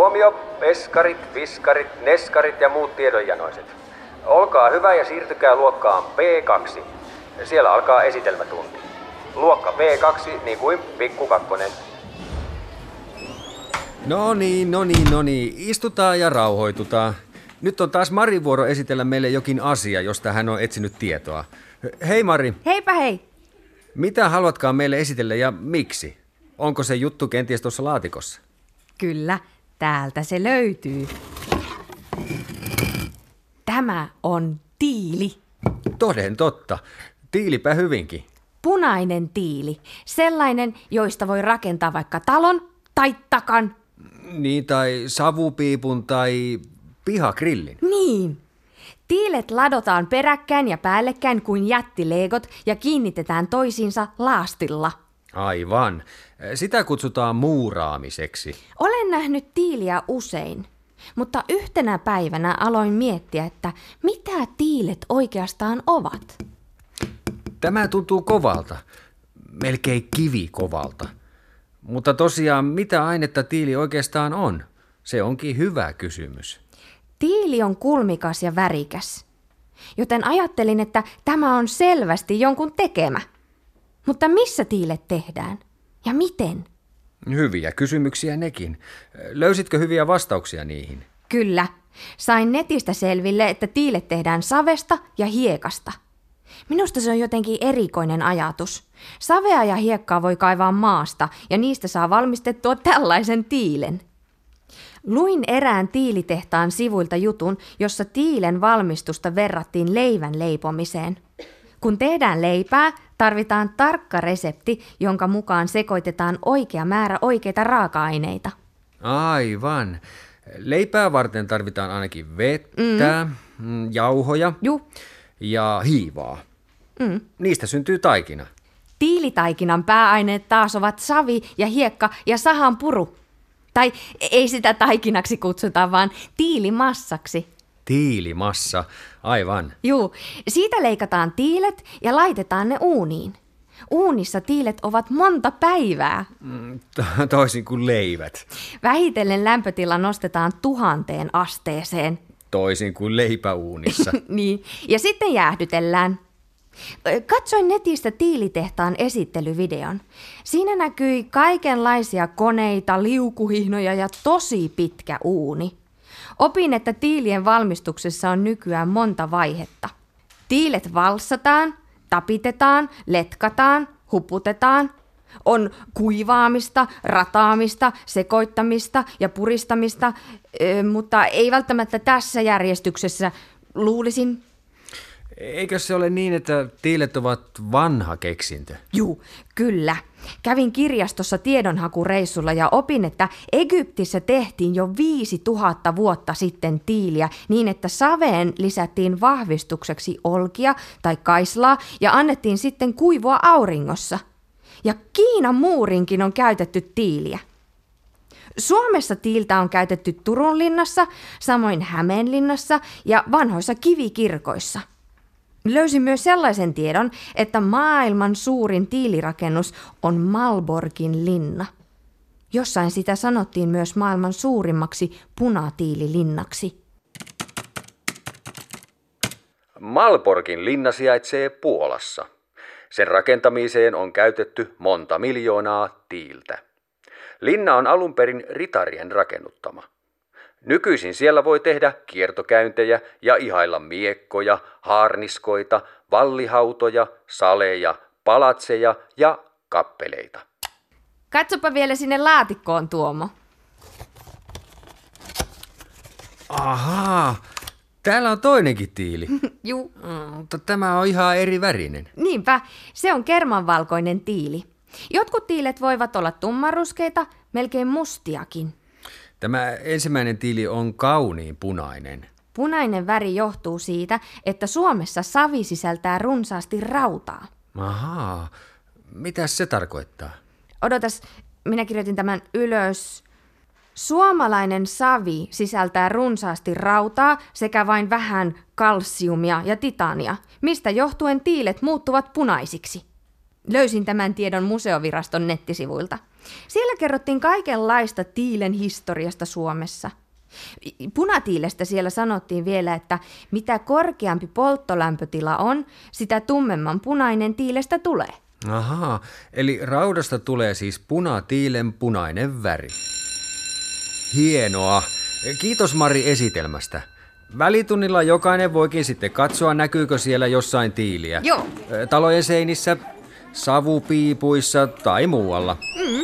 Huomio, peskarit, viskarit, neskarit ja muut tiedonjanoiset. Olkaa hyvä ja siirtykää luokkaan P2. Siellä alkaa esitelmätunti. Luokka P2, niin kuin pikku kakkonen. No niin, no niin, no niin. Istutaan ja rauhoitutaan. Nyt on taas Marin vuoro esitellä meille jokin asia, josta hän on etsinyt tietoa. Hei Mari, Heipä hei! mitä haluatkaan meille esitellä ja miksi? Onko se juttu kenties tuossa laatikossa? Kyllä, täältä se löytyy. Tämä on tiili. Toden totta. Tiilipä hyvinkin. Punainen tiili. Sellainen, joista voi rakentaa vaikka talon tai takan. Niin, tai savupiipun tai pihagrillin. Niin. Tiilet ladotaan peräkkäin ja päällekkäin kuin jättileegot ja kiinnitetään toisiinsa laastilla. Aivan. Sitä kutsutaan muuraamiseksi. Olen nähnyt tiiliä usein, mutta yhtenä päivänä aloin miettiä, että mitä tiilet oikeastaan ovat. Tämä tuntuu kovalta. Melkein kivikovalta. Mutta tosiaan, mitä ainetta tiili oikeastaan on? Se onkin hyvä kysymys. Tiili on kulmikas ja värikäs, joten ajattelin, että tämä on selvästi jonkun tekemä. Mutta missä tiilet tehdään? Ja miten? Hyviä kysymyksiä nekin. Löysitkö hyviä vastauksia niihin? Kyllä, sain netistä selville, että tiilet tehdään savesta ja hiekasta. Minusta se on jotenkin erikoinen ajatus. Savea ja hiekkaa voi kaivaa maasta ja niistä saa valmistettua tällaisen tiilen. Luin erään tiilitehtaan sivuilta jutun, jossa tiilen valmistusta verrattiin leivän leipomiseen. Kun tehdään leipää, tarvitaan tarkka resepti, jonka mukaan sekoitetaan oikea määrä oikeita raaka-aineita. Aivan. Leipää varten tarvitaan ainakin vettä, mm. jauhoja Ju, ja hiivaa. Mm. Niistä syntyy taikina. Tiilitaikinan pääaineet taas ovat savi ja hiekka ja sahan puru. Tai ei sitä taikinaksi kutsuta, vaan tiilimassaksi. Tiilimassa, aivan. Juu, siitä leikataan tiilet ja laitetaan ne uuniin. Uunissa tiilet ovat monta päivää. Mm, to- Toisin kuin leivät. Vähitellen lämpötila nostetaan tuhanteen asteeseen. Toisin kuin leipäuunissa. Niin, ja sitten jäähdytellään. Katsoin netistä tiilitehtaan esittelyvideon. Siinä näkyi kaikenlaisia koneita, liukuhihnoja ja tosi pitkä uuni. Opin, että tiilien valmistuksessa on nykyään monta vaihetta. Tiilet valssataan, tapitetaan, letkataan, huputetaan. On kuivaamista, rataamista, sekoittamista ja puristamista, mutta ei välttämättä tässä järjestyksessä. Luulisin, Eikö se ole niin, että tiilet ovat vanha keksintö? Juu, kyllä. Kävin kirjastossa tiedonhakureissulla ja opin, että Egyptissä tehtiin jo 5000 vuotta sitten tiiliä niin, että saveen lisättiin vahvistukseksi olkia tai kaislaa ja annettiin sitten kuivua auringossa. Ja Kiinan muurinkin on käytetty tiiliä. Suomessa tiiltä on käytetty Turun linnassa, samoin Hämeenlinnassa ja vanhoissa kivikirkoissa. Löysin myös sellaisen tiedon, että maailman suurin tiilirakennus on Malborgin linna. Jossain sitä sanottiin myös maailman suurimmaksi punatiililinnaksi. Malborgin linna sijaitsee Puolassa. Sen rakentamiseen on käytetty monta miljoonaa tiiltä. Linna on alun perin ritarien rakennuttama. Nykyisin siellä voi tehdä kiertokäyntejä ja ihailla miekkoja, haarniskoita, vallihautoja, saleja, palatseja ja kappeleita. Katsopa vielä sinne laatikkoon, Tuomo. Ahaa, täällä on toinenkin tiili. Juu. Mm, Mutta tämä on ihan eri värinen. Niinpä, se on kermanvalkoinen tiili. Jotkut tiilet voivat olla tummaruskeita, melkein mustiakin. Tämä ensimmäinen tiili on kauniin punainen. Punainen väri johtuu siitä, että Suomessa savi sisältää runsaasti rautaa. Ahaa, mitä se tarkoittaa? Odotas, minä kirjoitin tämän ylös. Suomalainen savi sisältää runsaasti rautaa sekä vain vähän kalsiumia ja titania, mistä johtuen tiilet muuttuvat punaisiksi. Löysin tämän tiedon museoviraston nettisivuilta. Siellä kerrottiin kaikenlaista tiilen historiasta Suomessa. Punatiilestä siellä sanottiin vielä, että mitä korkeampi polttolämpötila on, sitä tummemman punainen tiilestä tulee. Ahaa, eli raudasta tulee siis punatiilen punainen väri. Hienoa. Kiitos Mari esitelmästä. Välitunnilla jokainen voikin sitten katsoa, näkyykö siellä jossain tiiliä. Joo. Talojen seinissä, savupiipuissa tai muualla. Mm,